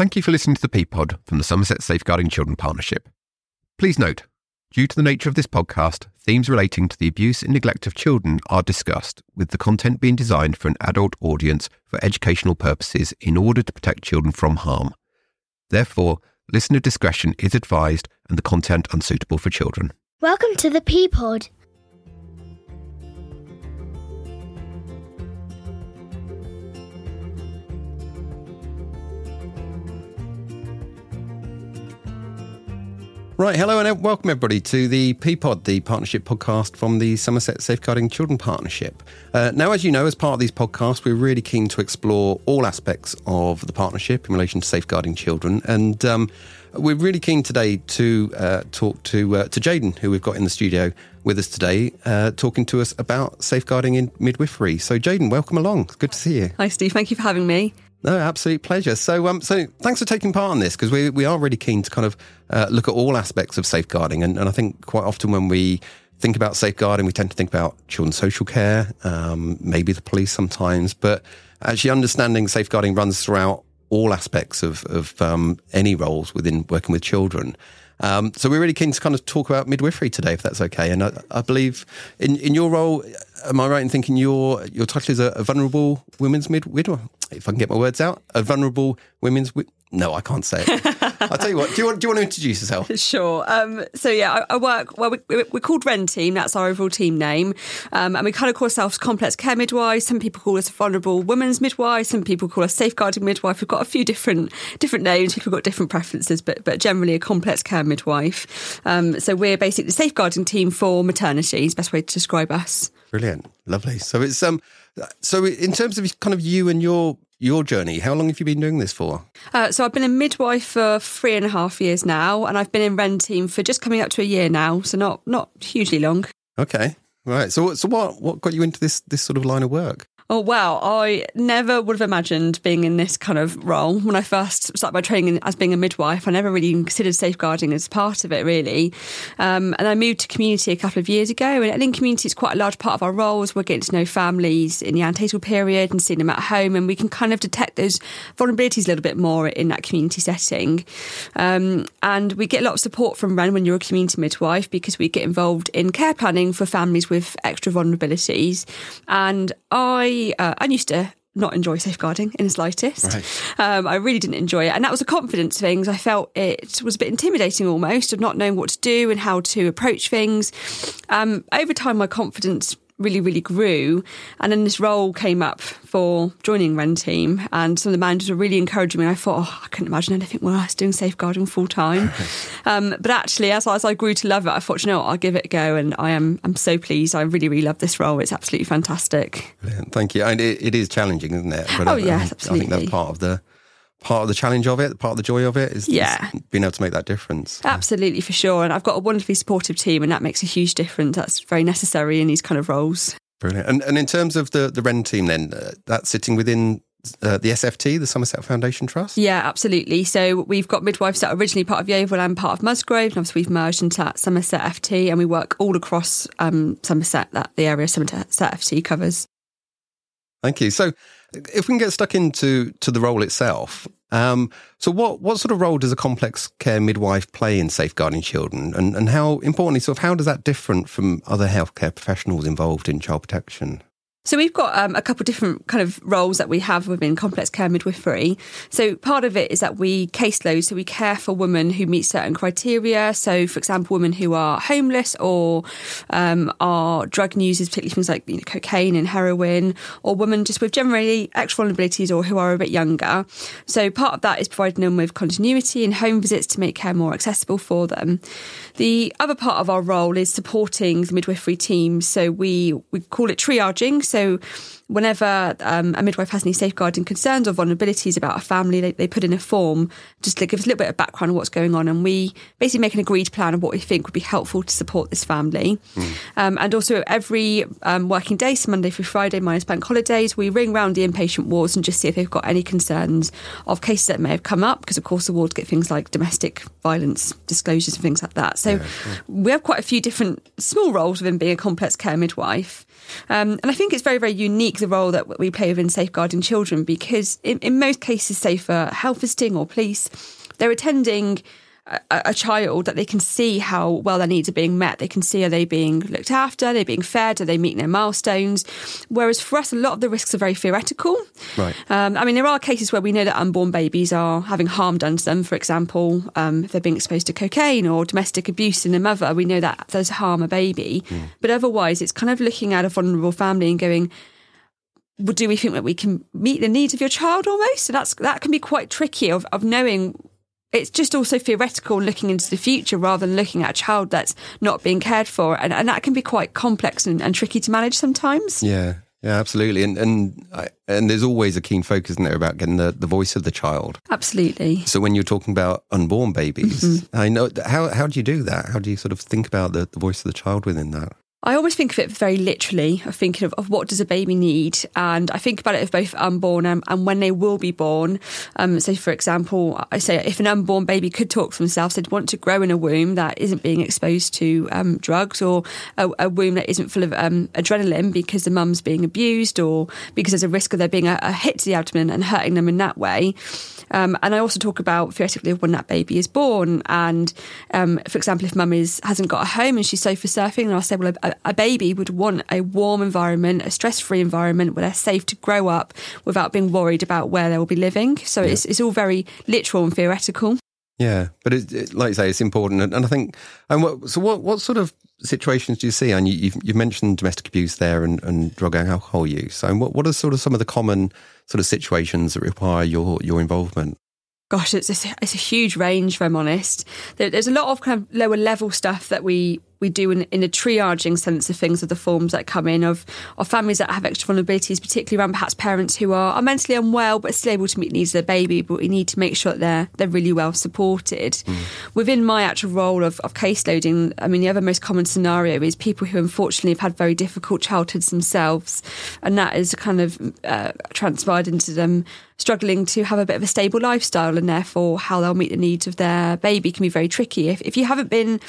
Thank you for listening to the P-Pod from the Somerset Safeguarding Children Partnership. Please note, due to the nature of this podcast, themes relating to the abuse and neglect of children are discussed, with the content being designed for an adult audience for educational purposes in order to protect children from harm. Therefore, listener discretion is advised and the content unsuitable for children. Welcome to the P-Pod. Right, hello and welcome everybody to the P-Pod, the partnership podcast from the Somerset Safeguarding Children Partnership. Uh, now, as you know, as part of these podcasts, we're really keen to explore all aspects of the partnership in relation to safeguarding children. And um, we're really keen today to uh, talk to uh, to Jayden, who we've got in the studio with us today, uh, talking to us about safeguarding in midwifery. So, Jayden, welcome along. Good to see you. Hi, Steve. Thank you for having me. No, absolute pleasure. So, um, so thanks for taking part in this because we we are really keen to kind of uh, look at all aspects of safeguarding, and, and I think quite often when we think about safeguarding, we tend to think about children's social care, um, maybe the police sometimes, but actually understanding safeguarding runs throughout all aspects of of um, any roles within working with children. Um, so we're really keen to kind of talk about midwifery today, if that's okay. And I, I, believe in, in your role, am I right in thinking your your title is a, a vulnerable women's midwife? If I can get my words out, a vulnerable women's. No, I can't say it. I'll tell you what. Do you want? Do you want to introduce yourself? Sure. Um, so yeah, I, I, work. Well, we, we're called WREN Team. That's our overall team name, um, and we kind of call ourselves complex care midwives. Some people call us vulnerable women's midwife. Some people call us safeguarding midwife. We've got a few different different names. People have got different preferences, but but generally a complex care midwife. Um, so we're basically the safeguarding team for maternity. Is the best way to describe us. Brilliant, lovely. So it's um, so in terms of kind of you and your your journey. How long have you been doing this for? Uh, so I've been a midwife for three and a half years now, and I've been in WREN team for just coming up to a year now. So not not hugely long. Okay, right. So so what what got you into this this sort of line of work? Oh, wow. I never would have imagined being in this kind of role. When I first started my training as being a midwife, I never really considered safeguarding as part of it, really. Um, and I moved to community a couple of years ago. And in community, it's quite a large part of our roles. We're getting to know families in the antenatal period and seeing them at home. And we can kind of detect those vulnerabilities a little bit more in that community setting. Um, and we get a lot of support from WREN when you're a community midwife because we get involved in care planning for families with extra vulnerabilities. And I uh, I used to not enjoy safeguarding in the slightest. Right. Um, I really didn't enjoy it. And that was a confidence thing. I felt it was a bit intimidating almost of not knowing what to do and how to approach things. Um, over time, my confidence really, really grew. And then this role came up for joining WREN Team, and some of the managers were really encouraging me. I thought, oh, I couldn't imagine anything worse doing safeguarding full time. um, but actually, as, as I grew to love it, I thought, you know what, I'll give it a go. And I am I'm so pleased. I really, really love this role. It's absolutely fantastic. Brilliant. Thank you. And it, it is challenging, isn't it? But oh, I, yes, absolutely. I think that's part of the part of the challenge of it, part of the joy of it is, yeah. Is being able to make that difference. Absolutely, for sure. And I've got a wonderfully supportive team, and that makes a huge difference. That's very necessary in these kind of roles. Brilliant. And, and in terms of the, the WREN team, then, uh, that's sitting within uh, the SFT, the Somerset Foundation Trust? Yeah, absolutely. So we've got midwives that are originally part of Yeovil and part of Musgrove, and obviously we've merged into that Somerset FT, and we work all across um, Somerset, that the area Somerset FT covers. Thank you. So, if we can get stuck into to the role itself, um, so what what sort of role does a complex care midwife play in safeguarding children, and and how importantly, sort of how does that different from other healthcare professionals involved in child protection? So we've got um, a couple different kind of roles that we have within complex care midwifery. So part of it is that we caseload, so we care for women who meet certain criteria. So, for example, women who are homeless or um, are drug users, particularly things like you know, cocaine and heroin, or women just with generally extra vulnerabilities or who are a bit younger. So part of that is providing them with continuity and home visits to make care more accessible for them. The other part of our role is supporting the midwifery team. So we we call it triaging. So whenever um, a midwife has any safeguarding concerns or vulnerabilities about a family, they, they put in a form just to give us a little bit of background on what's going on. And we basically make an agreed plan of what we think would be helpful to support this family. Mm. Um, and also, every um, working day, so Monday through Friday, minus bank holidays, we ring round the inpatient wards and just see if they've got any concerns of cases that may have come up. Because, of course, the wards get things like domestic violence disclosures and things like that. So yeah, we have quite a few different small roles within being a complex care midwife. Um, and I think it's very, very unique the role that we play within safeguarding children because in, in most cases, say for health visiting or police, they're attending a, a, child that they can see how well their needs are being met. They can see are they being looked after, are they being fed, are they meeting their milestones. Whereas for us, a lot of the risks are very theoretical. Right. Um, I mean, there are cases where we know that unborn babies are having harm done to them. For example, um, if they're being exposed to cocaine or domestic abuse in the mother, we know that does harm a baby. Mm. But otherwise, it's kind of looking at a vulnerable family and going, well, do we think that we can meet the needs of your child almost? So that's that can be quite tricky of, of knowing it's just also theoretical looking into the future rather than looking at a child that's not being cared for. And, and that can be quite complex and, and tricky to manage sometimes. Yeah. Yeah, absolutely, and and and there's always a keen focus in there about getting the, the voice of the child. Absolutely. So when you're talking about unborn babies, mm-hmm. I know how how do you do that? How do you sort of think about the, the voice of the child within that? I always think of it very literally, of thinking of, of, what does a baby need, and I think about it of both unborn and, and when they will be born. Um, so, for example, I say if an unborn baby could talk for themselves, they'd want to grow in a womb that isn't being exposed to um, drugs or a, a, womb that isn't full of um, adrenaline because the mum's being abused or because there's a risk of there being a, a hit to the abdomen and hurting them in that way. Um, and I also talk about theoretically when that baby is born. And um, for example, if mum is hasn't got a home and she's sofa surfing, and I'll say, well, a, a baby would want a warm environment, a stress free environment where they're safe to grow up without being worried about where they will be living. So yeah. it's, it's all very literal and theoretical. Yeah, but it, it, like you say, it's important, and, and I think. And what, so, what what sort of situations do you see? And you, you've, you've mentioned domestic abuse there, and, and drug and alcohol use. And what what are sort of some of the common sort of situations that require your your involvement? Gosh, it's a, it's a huge range. If I'm honest, there, there's a lot of kind of lower level stuff that we we do in, in a triaging sense of things of the forms that come in of, of families that have extra vulnerabilities, particularly around perhaps parents who are, are mentally unwell but still able to meet needs of their baby, but we need to make sure that they're they're really well supported. Mm. Within my actual role of, of case loading, I mean the other most common scenario is people who unfortunately have had very difficult childhoods themselves, and that is kind of uh, transpired into them struggling to have a bit of a stable lifestyle, and therefore how they'll meet the needs of their baby can be very tricky. If if you haven't been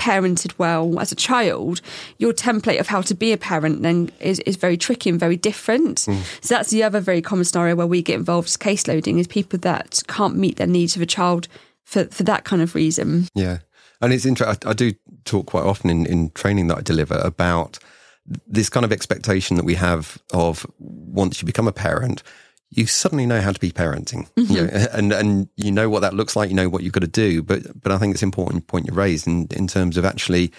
parented well as a child, your template of how to be a parent then is, is very tricky and very different. Mm. So that's the other very common scenario where we get involved as case loading is people that can't meet their needs of a child for, for that kind of reason. Yeah. And it's interesting. I, I do talk quite often in, in training that I deliver about this kind of expectation that we have of once you become a parent, you suddenly know how to be parenting, mm-hmm. you know, and and you know what that looks like. You know what you've got to do. But but I think it's an important point you raised in in terms of actually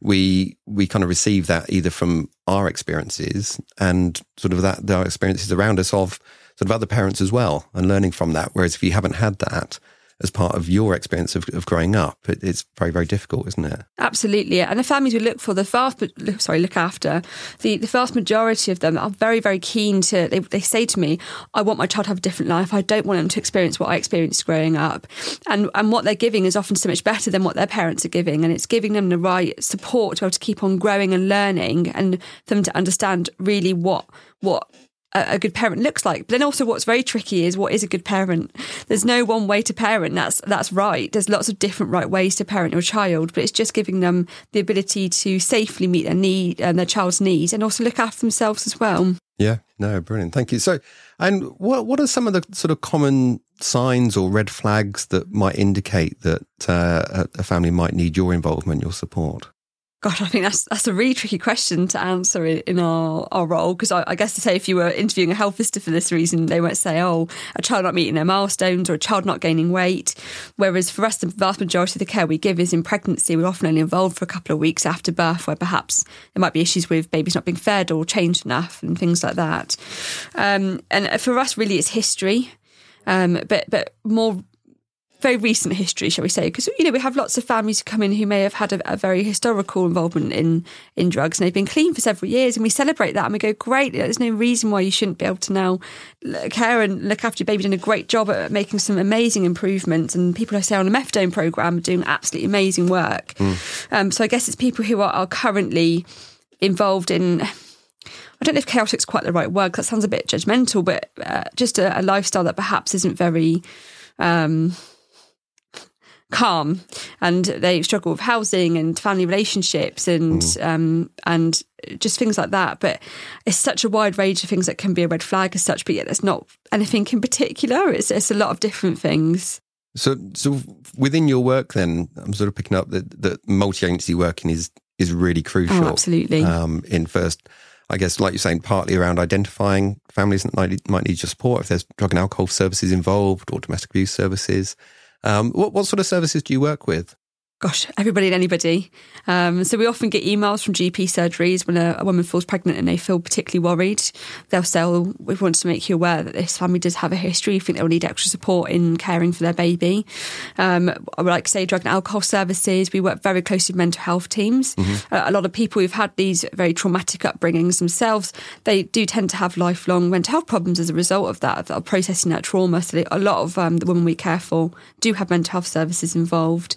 we we kind of receive that either from our experiences and sort of that our experiences around us of sort of other parents as well, and learning from that. Whereas if you haven't had that, as part of your experience of, of growing up. It, it's very, very difficult, isn't it? Absolutely. And the families we look for, the vast, sorry, look after, the, the vast majority of them are very, very keen to, they, they say to me, I want my child to have a different life. I don't want them to experience what I experienced growing up. And, and what they're giving is often so much better than what their parents are giving. And it's giving them the right support to be able to keep on growing and learning and for them to understand really what, what a, good parent looks like. But then also what's very tricky is what is a good parent? There's no one way to parent. That's that's right. There's lots of different right ways to parent your child, but it's just giving them the ability to safely meet their need and their child's needs and also look after themselves as well. Yeah, no, brilliant. Thank you. So, and what what are some of the sort of common signs or red flags that might indicate that uh, a family might need your involvement, your support? Gosh, I think that's that's a really tricky question to answer in our, our role because I, I, guess to say if you were interviewing a health visitor for this reason, they might say, "Oh, a child not meeting their milestones or a child not gaining weight." Whereas for us, the vast majority of the care we give is in pregnancy. We're often only involved for a couple of weeks after birth, where perhaps there might be issues with babies not being fed or changed enough and things like that. Um, and for us, really, it's history. Um, but but more very recent history, shall we say? Because you know we have lots of families who come in who may have had a, a, very historical involvement in in drugs and they've been clean for several years, and we celebrate that and we go, great. There's no reason why you shouldn't be able to now care and look after your baby. Doing a great job at making some amazing improvements, and people I say on a methadone program are doing absolutely amazing work. Mm. Um, so I guess it's people who are, are currently involved in I don't know if chaotic is quite the right word because that sounds a bit judgmental, but uh, just a, a, lifestyle that perhaps isn't very um, calm and they struggle with housing and family relationships and mm. um, and just things like that. But it's such a wide range of things that can be a red flag as such. But yet, there's not anything in particular. It's it's a lot of different things. So, so within your work, then I'm sort of picking up that that multi-agency working is is really crucial. Oh, absolutely. Um, in first, I guess, like you're saying, partly around identifying families that might might need your support if there's drug and alcohol services involved or domestic abuse services. Um, what, what sort of services do you work with? Gosh, everybody and anybody. Um, so we often get emails from GP surgeries when a, a, woman falls pregnant and they feel particularly worried. They'll say, oh, we want to make you aware that this family does have a history. We think they'll need extra support in caring for their baby. Um, I would like to say drug and alcohol services. We work very closely with mental health teams. Mm-hmm. Uh, a lot of people who've had these very traumatic upbringings themselves, they do tend to have lifelong mental health problems as a result of that, of processing that trauma. So they, a lot of um, the women we care for do have mental health services involved.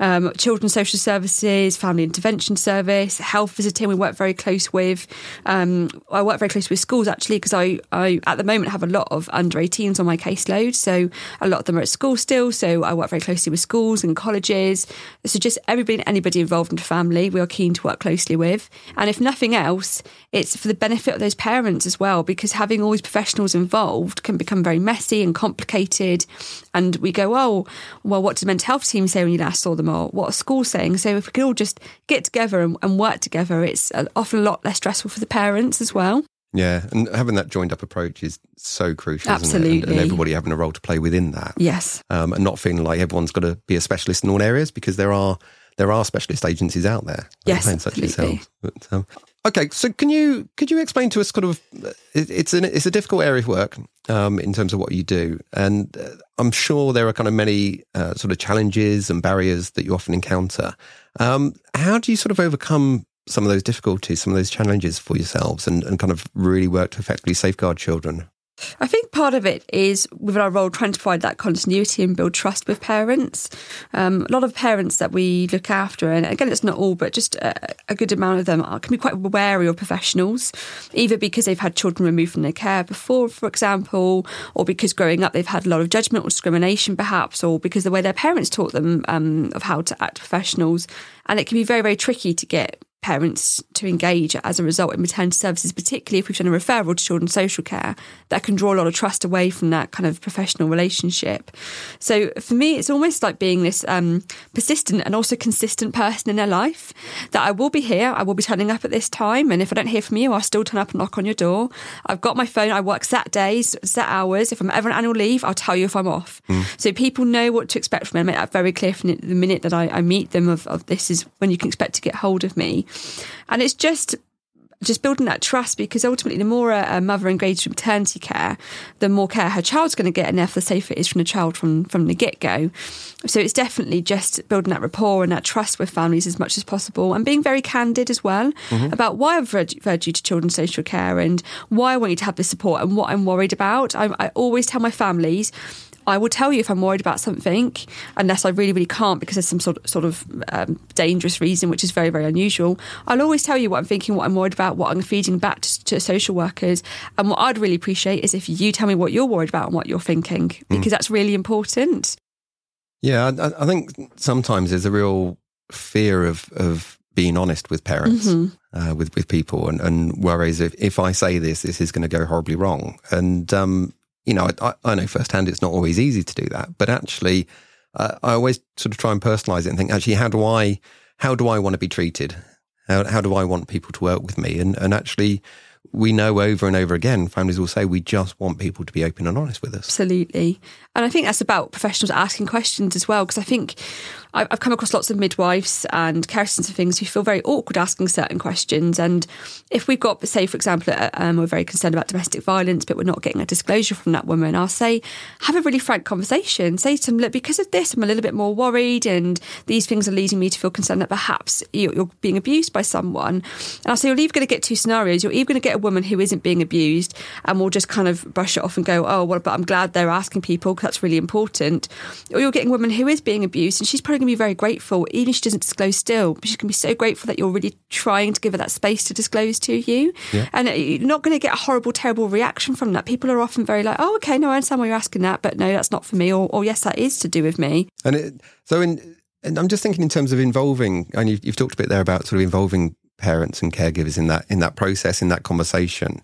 Um, um, children's social services, family intervention service, health visiting. We work very close with. Um, I work very close with schools actually because I, I at the moment have a lot of under 18s on my caseload. So a lot of them are at school still. So I work very closely with schools and colleges. So just everybody anybody involved in family, we are keen to work closely with. And if nothing else, it's for the benefit of those parents as well because having all these professionals involved can become very messy and complicated. And we go, oh, well, what did the mental health team say when you last saw them or what are school's saying. So if we could all just get together and, and work together, it's often a lot less stressful for the parents as well. Yeah, and having that joined up approach is so crucial, Absolutely. And, and, everybody having a role to play within that. Yes. Um, and not feeling like everyone's got to be a specialist in all areas because there are there are specialist agencies out there. Yes, such absolutely. But, um, okay, so can you could you explain to us kind of it, it's an it's a difficult area of work um, in terms of what you do, and uh, I'm sure there are kind of many uh, sort of challenges and barriers that you often encounter. Um, how do you sort of overcome some of those difficulties, some of those challenges for yourselves, and, and kind of really work to effectively safeguard children? I think part of it is within our role trying to provide that continuity and build trust with parents. Um, a lot of parents that we look after, and again, it's not all, but just a, a good amount of them are, can be quite wary of professionals, either because they've had children removed from their care before, for example, or because growing up they've had a lot of judgment or discrimination, perhaps, or because the way their parents taught them um, of how to act professionals. And it can be very, very tricky to get parents to engage as a result in maternity services, particularly if we've done a referral to children's social care, that can draw a lot of trust away from that kind of professional relationship. So for me, it's almost like being this um, persistent and also consistent person in their life that I will be here, I will be turning up at this time. And if I don't hear from you, I'll still turn up and knock on your door. I've got my phone, I work set days, set hours. If I'm ever on annual leave, I'll tell you if I'm off. Mm. So people know what to expect from me. I make that very clear from the minute that I, I meet them of, of this is when you can expect to get hold of me. And it's just just building that trust because ultimately the more a, mother engages in maternity care the more care her child's going to get and therefore the safer it is from the child from from the get-go so it's definitely just building that rapport and that trust with families as much as possible and being very candid as well mm-hmm. about why I've referred you to children's social care and why I want you to have this support and what I'm worried about I, I always tell my families I will tell you if I'm worried about something, unless I really, really can't because there's some sort of, sort of um, dangerous reason, which is very, very unusual. I'll always tell you what I'm thinking, what I'm worried about, what I'm feeding back to, to social workers. And what I'd really appreciate is if you tell me what you're worried about and what you're thinking, mm. because mm. that's really important. Yeah, I, I, think sometimes there's a real fear of, of being honest with parents, mm-hmm. uh, with with people, and, and worries if if I say this, this is going to go horribly wrong. And um, you know, I, I, know firsthand it's not always easy to do that, but actually, uh, I always sort of try and personalize it and think, actually, how do I, how do I want to be treated? How, how do I want people to work with me? And, and actually, we know over and over again, families will say, we just want people to be open and honest with us. Absolutely. And I think that's about professionals asking questions as well, because I think I've come across lots of midwives and care assistants and things who feel very awkward asking certain questions. And if we've got, say, for example, um, we're very concerned about domestic violence, but we're not getting a disclosure from that woman, I'll say, have a really frank conversation. Say to them, look, because of this, I'm a little bit more worried, and these things are leading me to feel concerned that perhaps you're being abused by someone. And I'll say, you're either going to get two scenarios. You're either going to get a woman who isn't being abused, and we'll just kind of brush it off and go, oh, well, but I'm glad they're asking people because that's really important. Or you're getting a woman who is being abused, and she's probably going to be very grateful, even if she doesn't disclose still, but she's going to be so grateful that you're really trying to give her that space to disclose to you. Yeah. And you're not going to get a horrible, terrible reaction from that. People are often very like, oh, okay, no, I understand why you're asking that, but no, that's not for me. Or, or yes, that is to do with me. And it, so, in, and I'm just thinking in terms of involving, and you've, you've talked a bit there about sort of involving parents and caregivers in that in that process, in that conversation.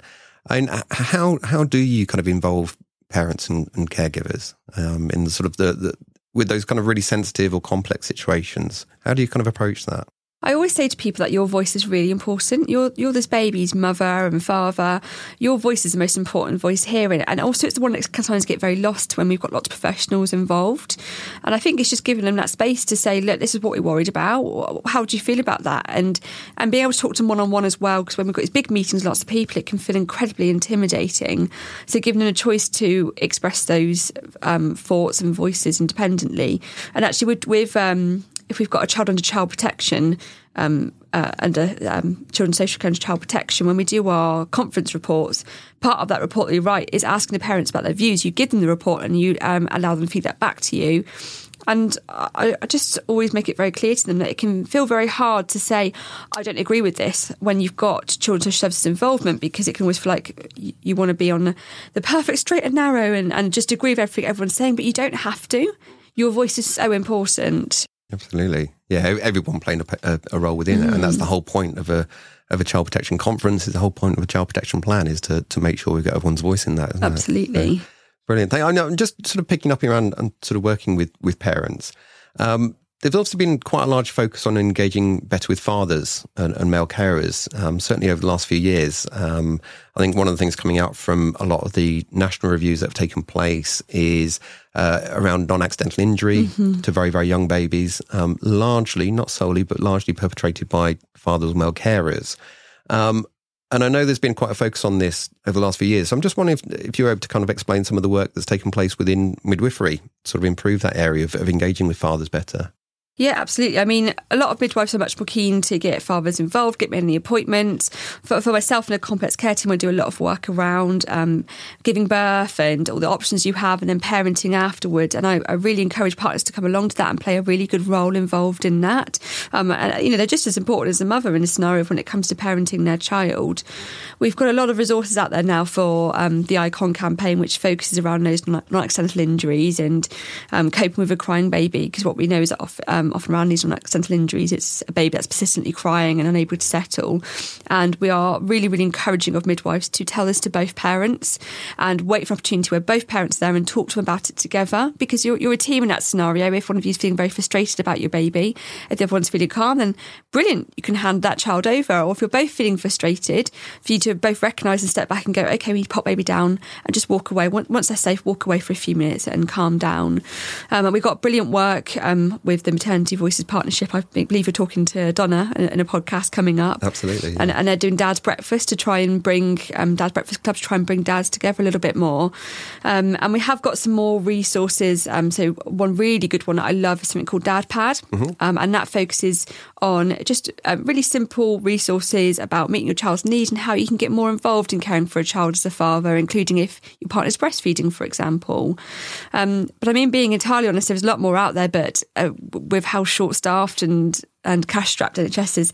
And how how do you kind of involve parents and, and caregivers um, in the sort of the, the with those kind of really sensitive or complex situations? How do you kind of approach that? I always say to people that your voice is really important. You're you're this baby's mother and father. Your voice is the most important voice here, and also it's the one that can sometimes get very lost when we've got lots of professionals involved. And I think it's just giving them that space to say, look, this is what we're worried about. How do you feel about that? And and being able to talk to them one on one as well, because when we've got these big meetings, lots of people, it can feel incredibly intimidating. So giving them a choice to express those um, thoughts and voices independently, and actually with with um, if we've got a child under child protection, um, uh, under um, children's social care and child protection, when we do our conference reports, part of that report that you write is asking the parents about their views. You give them the report and you um, allow them to feed that back to you. And I, I, just always make it very clear to them that it can feel very hard to say, I don't agree with this when you've got children's social services involvement because it can always feel like you, want to be on the perfect straight and narrow and, and just agree with everything everyone's saying, but you don't have to. Your voice is so important. Absolutely, yeah. Everyone playing a, a, a role within mm. it, and that's the whole point of a of a child protection conference. Is the whole point of a child protection plan is to to make sure we get everyone's voice in that. Absolutely, so, brilliant. I know. I'm just sort of picking up around and sort of working with with parents. Um, there's also been quite a large focus on engaging better with fathers and, and male carers, um, certainly over the last few years. Um, I think one of the things coming out from a lot of the national reviews that have taken place is uh, around non accidental injury mm-hmm. to very, very young babies, um, largely, not solely, but largely perpetrated by fathers or male carers. Um, and I know there's been quite a focus on this over the last few years. So I'm just wondering if, if, you're able to kind of explain some of the work that's taken place within midwifery, sort of improve that area of, of engaging with fathers better. Yeah, absolutely. I mean, a lot of midwives are much more keen to get fathers involved, get me in the appointments. For, for myself and a complex care team, I do a lot of work around um, giving birth and all the options you have, and then parenting afterward. And I, I, really encourage partners to come along to that and play a really good role involved in that. Um, and, you know, they're just as important as a mother in a scenario when it comes to parenting their child. We've got a lot of resources out there now for um, the ICON campaign, which focuses around those non-accidental injuries and um, coping with a crying baby, because what we know is that often, um, often around these on accidental injuries, it's a baby that's persistently crying and unable to settle. And we are really, really encouraging of midwives to tell this to both parents and wait for an opportunity where both parents are there and talk to them about it together because you're, you're a team in that scenario. If one of you is feeling very frustrated about your baby, if the other one's feeling calm, then brilliant, you can hand that child over. Or if you're both feeling frustrated, for you to both recognise and step back and go, okay, we pop baby down and just walk away. Once they're safe, walk away for a few minutes and calm down. Um, and we've got brilliant work um, with the maternity Maternity Voices partnership. I believe you're talking to Donna in a podcast coming up. Absolutely. And, and they're doing Dad's Breakfast to try and bring um, Dad's Breakfast Club to try and bring dads together a little bit more. Um, and we have got some more resources. Um, so one really good one that I love is something called Dad Pad, mm-hmm. Um, and that focuses on just uh, really simple resources about meeting your child's needs and how you can get more involved in caring for a child as a father, including if your partner's breastfeeding, for example. Um, but I mean, being entirely honest, there's a lot more out there, but uh, with how short staffed and, and cash strapped NHS is,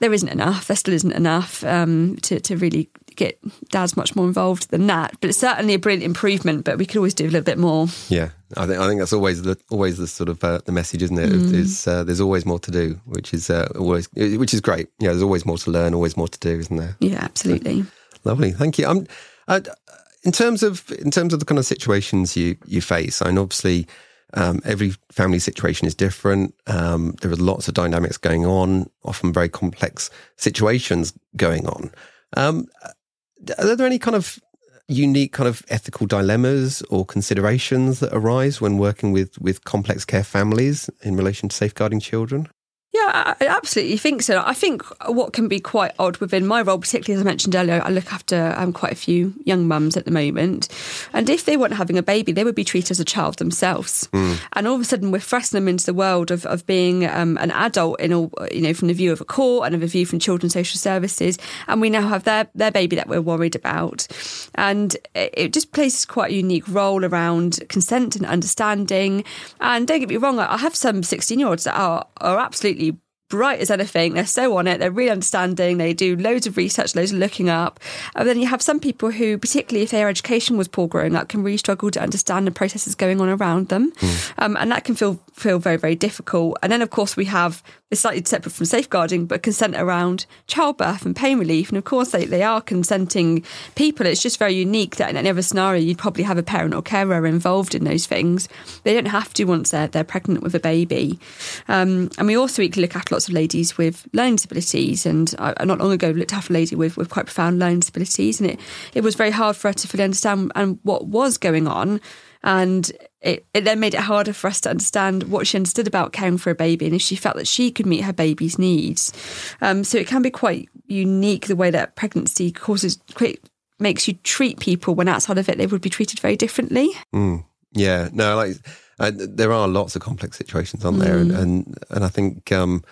there isn't enough. There still isn't enough um, to, to really get dads much more involved than that. But it's certainly a brilliant improvement. But we could always do a little bit more. Yeah, I think I think that's always the always the sort of uh, the message, isn't it? Mm. Is uh, there's always more to do, which is uh, always which is great. Yeah, there's always more to learn, always more to do, isn't there? Yeah, absolutely. Lovely, thank you. Uh, in terms of in terms of the kind of situations you you face, I mean, obviously um, every family situation is different. Um, there are lots of dynamics going on, often very complex situations going on. Um, are there any kind of unique kind of ethical dilemmas or considerations that arise when working with with complex care families in relation to safeguarding children? Yeah, I absolutely think so. I think what can be quite odd within my role, particularly as I mentioned earlier, I look after um, quite a few young mums at the moment. And if they weren't having a baby, they would be treated as a child themselves. Mm. And all of a sudden, we're thrusting them into the world of, of being um, an adult in all, you know, from the view of a court and of a view from children's social services. And we now have their, their baby that we're worried about. And it just plays quite a unique role around consent and understanding. And don't get me wrong, I have some 16 year olds that are, are absolutely bright as anything. They're so on it. They're really understanding. They do loads of research, loads of looking up. And then you have some people who, particularly if their education was poor growing up, can really struggle to understand the processes going on around them. Mm. Um, and that can feel feel very, very difficult. And then, of course, we have it's slightly separate from safeguarding, but consent around childbirth and pain relief. And of course, they, they are consenting people. It's just very unique that in any other scenario, you'd probably have a parent or carer involved in those things. They don't have to once they're, they're pregnant with a baby. Um, and we also equally look after lots of ladies with learning disabilities. And I, not long ago, looked after a lady with, with quite profound learning disabilities. And it, it was very hard for her to fully understand and what was going on. And it, it then made it harder for us to understand what she understood about caring for a baby and if she felt that she could meet her baby's needs. Um, so it can be quite unique the way that pregnancy causes quite makes you treat people when outside of it they would be treated very differently. Mm, yeah, no, like uh, there are lots of complex situations on there, mm. and, and, and I think um,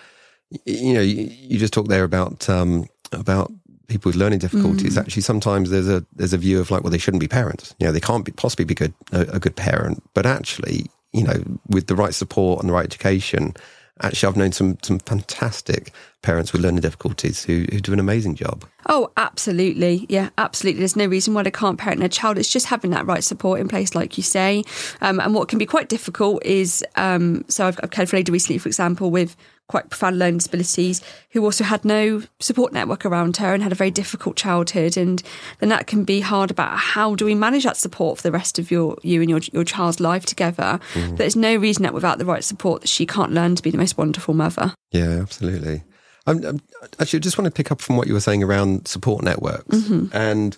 you know you, you, just talked there about um, about people with learning difficulties, mm. actually sometimes there's a there's a view of like, well, they shouldn't be parents. You know, they can't be possibly be good a, a good parent. But actually, you know, with the right support and the right education, actually, I've known some some fantastic parents with learning difficulties who, who do an amazing job. Oh, absolutely. Yeah, absolutely. There's no reason why they can't parent their child. It's just having that right support in place, like you say. Um, and what can be quite difficult is um, so I've, I've lady recently, for example, with quite profound learning disabilities who also had no support network around her and had a very difficult childhood and then that can be hard about how do we manage that support for the rest of your you and your your child's life together mm. there's no reason that without the right support that she can't learn to be the most wonderful mother yeah absolutely I'm, I'm, actually, I just want to pick up from what you were saying around support networks. Mm-hmm. And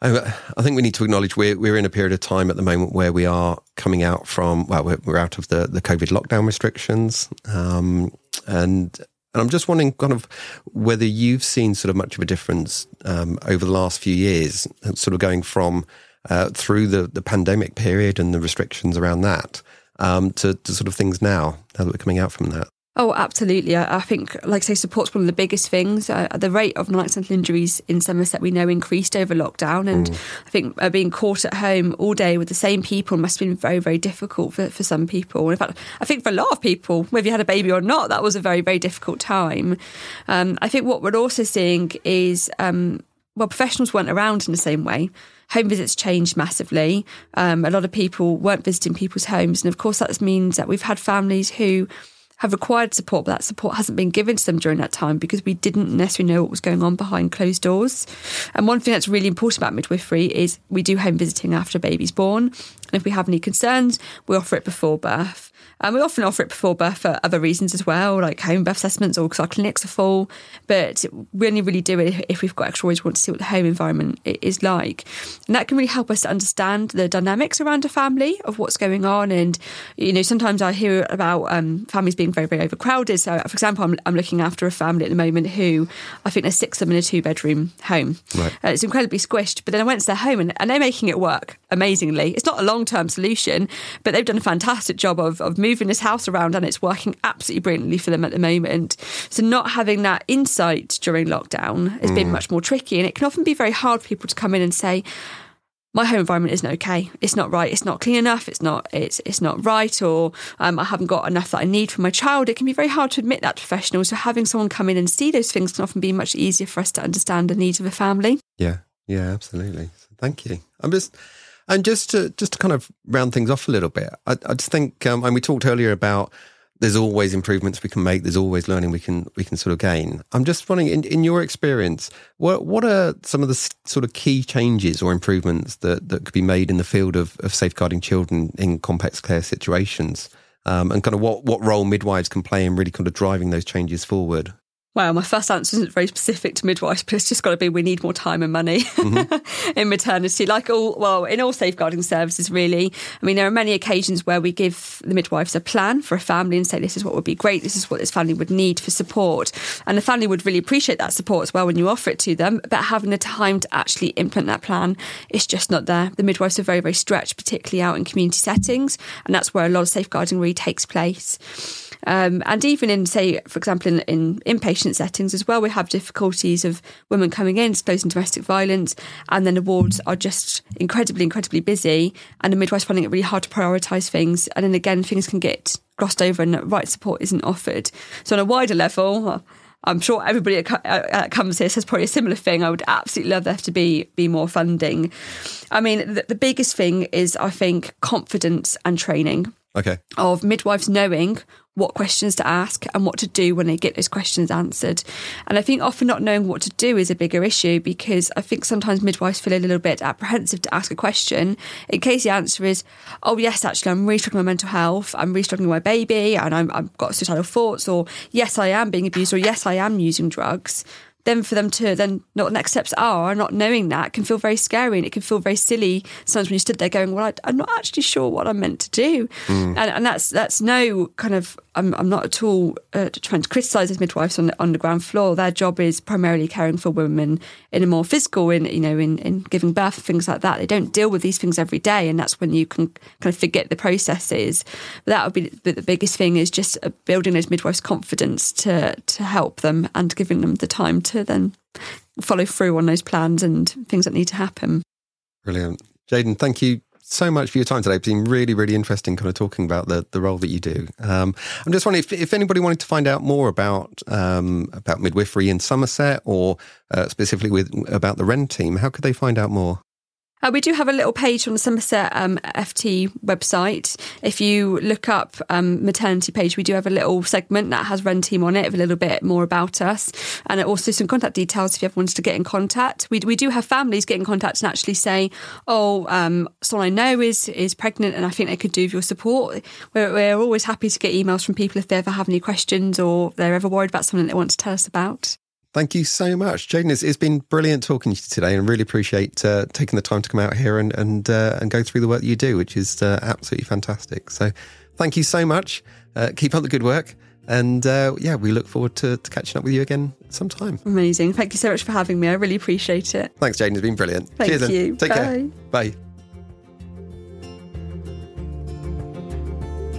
I, I, think we need to acknowledge we're, we're in a period of time at the moment where we are coming out from, well, we're, we're out of the, the COVID lockdown restrictions. Um, and and I'm just wondering, kind of, whether you've seen sort of much of a difference um, over the last few years, sort of going from uh, through the, the pandemic period and the restrictions around that um, to, to sort of things now, now that we're coming out from that. Oh, absolutely. I, I, think, like I say, support's one of the biggest things. Uh, the rate of non-accidental injuries in Somerset we know increased over lockdown, and mm. I think uh, being caught at home all day with the same people must have been very, very difficult for, for some people. In fact, I think for a lot of people, whether you had a baby or not, that was a very, very difficult time. Um, I think what we're also seeing is, um, well, professionals weren't around in the same way home visits changed massively. Um, a lot of people weren't visiting people's homes. And of course, that means that we've had families who have required support, but that support hasn't been given to them during that time because we didn't necessarily know what was going on behind closed doors. And one thing that's really important about midwifery is we do home visiting after a baby's born. And if we have any concerns, we offer it before birth. And we often offer it before birth for other reasons as well, like home birth assessments or because our clinics are full. But we only really do it if we've got extra ways, we want to see what the home environment is like. And that can really help us to understand the dynamics around a family of what's going on. And, you know, sometimes I hear about um, families being very, very overcrowded. So, for example, I'm, I'm, looking after a family at the moment who I think there's six of them in a two bedroom home. Right. Uh, it's incredibly squished. But then I went to their home and, and they're making it work amazingly. It's not a long term solution, but they've done a fantastic job of, of moving this house around and it's working absolutely brilliantly for them at the moment. So not having that insight during lockdown has mm. been much more tricky and it can often be very hard for people to come in and say, my home environment isn't okay. It's not right. It's not clean enough. It's not. It's it's not right. Or um, I haven't got enough that I need for my child. It can be very hard to admit that to professionals. So having someone come in and see those things can often be much easier for us to understand the needs of a family. Yeah, yeah, absolutely. Thank you. I'm just and just to just to kind of round things off a little bit, I, I just think, um, and we talked earlier about there's always improvements we can make. There's always learning we can we can sort of gain. I'm just wondering, in, in your experience, what what are some of the sort of key changes or improvements that that could be made in the field of, of safeguarding children in complex care situations, um, and kind of what what role midwives can play in really kind of driving those changes forward? Well, my first answer isn't very specific to midwives, but it's just got to be we need more time and money mm-hmm. in maternity. Like all, well, in all safeguarding services, really. I mean, there are many occasions where we give the midwives a plan for a family and say, this is what would be great, this is what this family would need for support. And the family would really appreciate that support as well when you offer it to them. But having the time to actually implement that plan is just not there. The midwives are very, very stretched, particularly out in community settings. And that's where a lot of safeguarding really takes place. Um, and even in, say, for example, in, in, inpatient settings as well, we have difficulties of women coming in exposing domestic violence, and then the wards are just incredibly, incredibly busy, and the midwives finding it really hard to prioritise things. And then again, things can get glossed over and right support isn't offered. So, on a wider level, I'm sure everybody that comes here says probably a similar thing. I would absolutely love there to be be more funding. I mean, the, the biggest thing is I think confidence and training. Okay. Of midwives knowing what questions to ask and what to do when they get those questions answered. And I think often not knowing what to do is a bigger issue because I think sometimes midwives feel a little bit apprehensive to ask a question in case the answer is, oh, yes, actually, I'm really struggling with my mental health, I'm really struggling with my baby, and i have got suicidal thoughts, or yes, I am being abused, or yes, I am using drugs then for them to then know what next steps are, not knowing that can feel very scary and it can feel very silly sometimes when you stood there going, well, I, am not actually sure what I'm meant to do. Mm. And, and, that's that's no kind of, I'm, I'm not at all uh, trying to criticise those midwives on the, on the ground floor. Their job is primarily caring for women in a more physical, in, you know, in, in giving birth, things like that. They don't deal with these things every day. And that's when you can kind of forget the processes. But that would be the, the biggest thing is just uh, building those midwives' confidence to, to help them and giving them the time to then follow through on those plans and things that need to happen. Brilliant. Jayden, thank you so much for your time today. It's been really, really interesting kind of talking about the, the role that you do. Um, I'm just wondering if, if anybody wanted to find out more about um, about midwifery in Somerset or uh, specifically with about the WREN team, how could they find out more? Uh, we do have a little page on the Somerset um, FT website. If you look up um, maternity page, we do have a little segment that has Wren Team on it, a little bit more about us, and also some contact details if you ever wanted to get in contact. We, we do have families get in contact and actually say, "Oh, um, someone I know is is pregnant, and I think they could do with your support." We're, we're always happy to get emails from people if they ever have any questions or they're ever worried about something they want to tell us about. Thank you so much, Jayden. It's, it's been brilliant talking to you today, and really appreciate uh, taking the time to come out here and and uh, and go through the work that you do, which is uh, absolutely fantastic. So, thank you so much. Uh, keep up the good work, and uh, yeah, we look forward to, to, catching up with you again sometime. Amazing. Thank you so much for having me. I really appreciate it. Thanks, Jayden. It's been brilliant. Thank Cheers. you. Take Bye. care. Bye.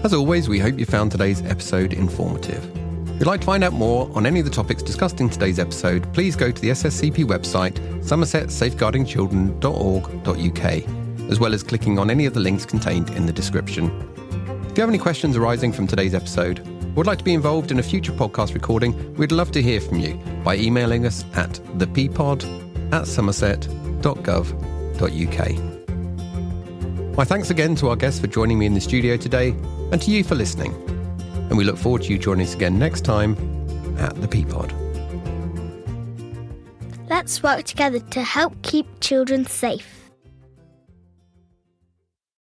As always, we hope you found today's episode informative. If you'd like to find out more on any of the topics discussed in today's episode, please go to the SSCP website, somersetsafeguardingchildren.org.uk, as well as clicking on any of the links contained in the description. If you have any questions arising from today's episode, or would like to be involved in a future podcast recording, we'd love to hear from you by emailing us at thepod at somerset.gov.uk. My thanks again to our guests for joining me in the studio today, and to you for listening and we look forward to you joining us again next time at the P-Pod. Let's work together to help keep children safe.